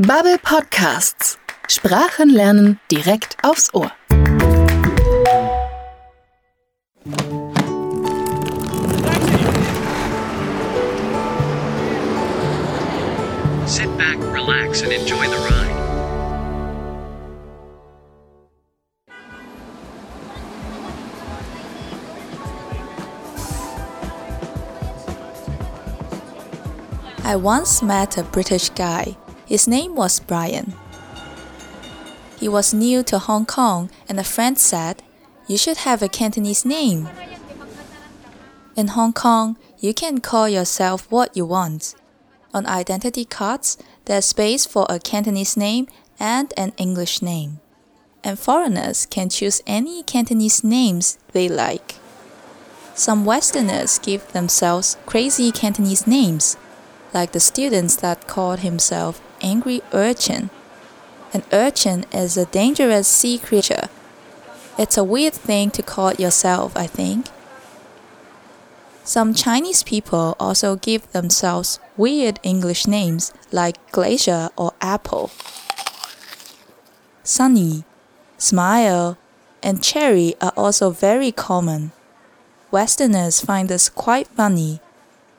Bubble Podcasts. Sprachen lernen direkt aufs Ohr. Sit back, relax, and enjoy the ride. I once met a British guy. His name was Brian. He was new to Hong Kong, and a friend said, You should have a Cantonese name. In Hong Kong, you can call yourself what you want. On identity cards, there's space for a Cantonese name and an English name. And foreigners can choose any Cantonese names they like. Some Westerners give themselves crazy Cantonese names like the students that called himself Angry Urchin. An urchin is a dangerous sea creature. It's a weird thing to call yourself, I think. Some Chinese people also give themselves weird English names like Glacier or Apple. Sunny, Smile, and Cherry are also very common. Westerners find this quite funny.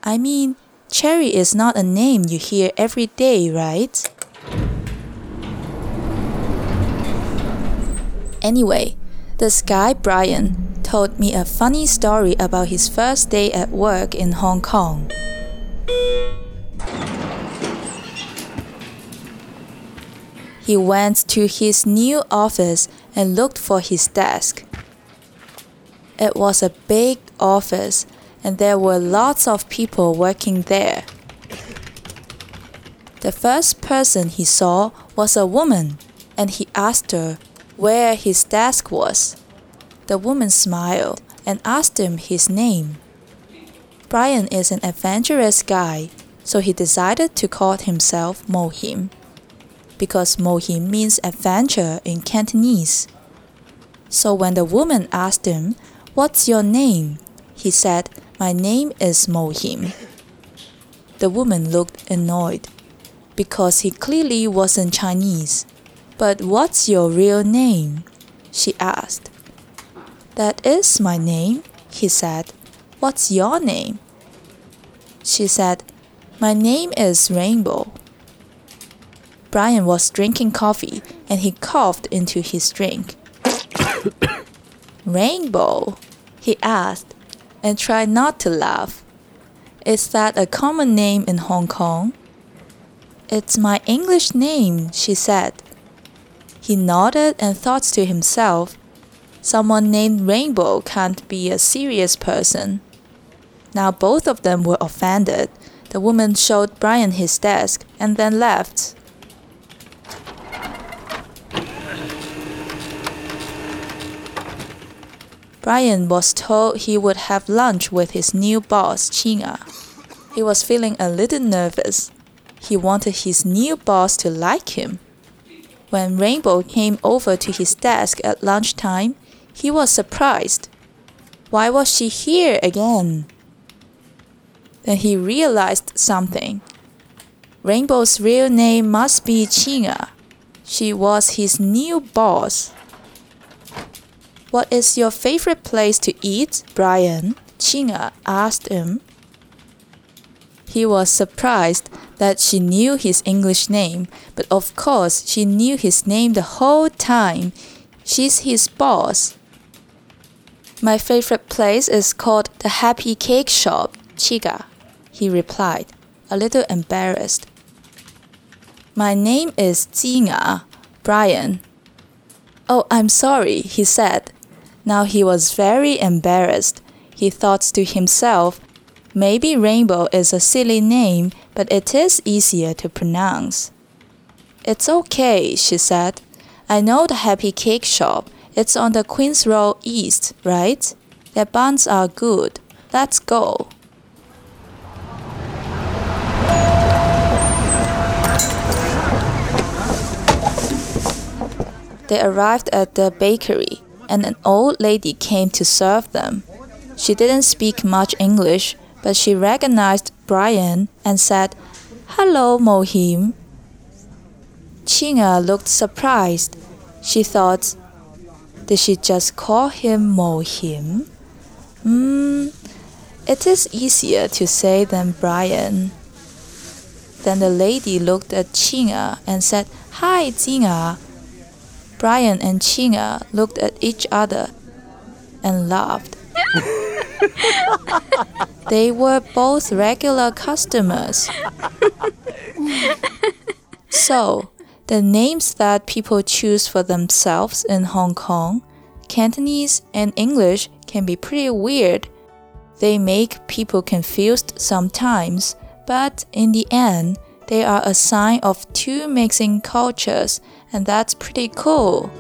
I mean, Cherry is not a name you hear every day, right? Anyway, this guy Brian told me a funny story about his first day at work in Hong Kong. He went to his new office and looked for his desk. It was a big office and there were lots of people working there. The first person he saw was a woman, and he asked her where his desk was. The woman smiled and asked him his name. Brian is an adventurous guy, so he decided to call himself Mohim, because Mohim means adventure in Cantonese. So when the woman asked him, What's your name? he said, My name is Mohim. The woman looked annoyed because he clearly wasn't Chinese. But what's your real name? she asked. That is my name, he said. What's your name? She said, My name is Rainbow. Brian was drinking coffee and he coughed into his drink. Rainbow? he asked and tried not to laugh. Is that a common name in Hong Kong? It's my English name, she said. He nodded and thought to himself, Someone named Rainbow can't be a serious person. Now both of them were offended. The woman showed Brian his desk and then left. Brian was told he would have lunch with his new boss, Chinga. He was feeling a little nervous. He wanted his new boss to like him. When Rainbow came over to his desk at lunchtime, he was surprised. Why was she here again? Then he realized something. Rainbow's real name must be Chinga. She was his new boss. What is your favorite place to eat, Brian? Chinga asked him. He was surprised that she knew his English name, but of course she knew his name the whole time. She's his boss. My favorite place is called the Happy Cake Shop, Chiga, he replied, a little embarrassed. My name is Jinga, Brian. Oh, I'm sorry, he said. Now he was very embarrassed. He thought to himself, maybe Rainbow is a silly name, but it is easier to pronounce. It's okay, she said. I know the Happy Cake Shop. It's on the Queen's Road East, right? Their buns are good. Let's go. They arrived at the bakery and an old lady came to serve them. She didn't speak much English, but she recognized Brian and said, Hello, Mohim. Qing'er looked surprised. She thought, did she just call him Mohim? Hmm, it is easier to say than Brian. Then the lady looked at Qing'er and said, Hi, Qing'er. Brian and Chinga uh, looked at each other and laughed. they were both regular customers. so, the names that people choose for themselves in Hong Kong, Cantonese and English can be pretty weird. They make people confused sometimes, but in the end, they are a sign of two mixing cultures, and that's pretty cool.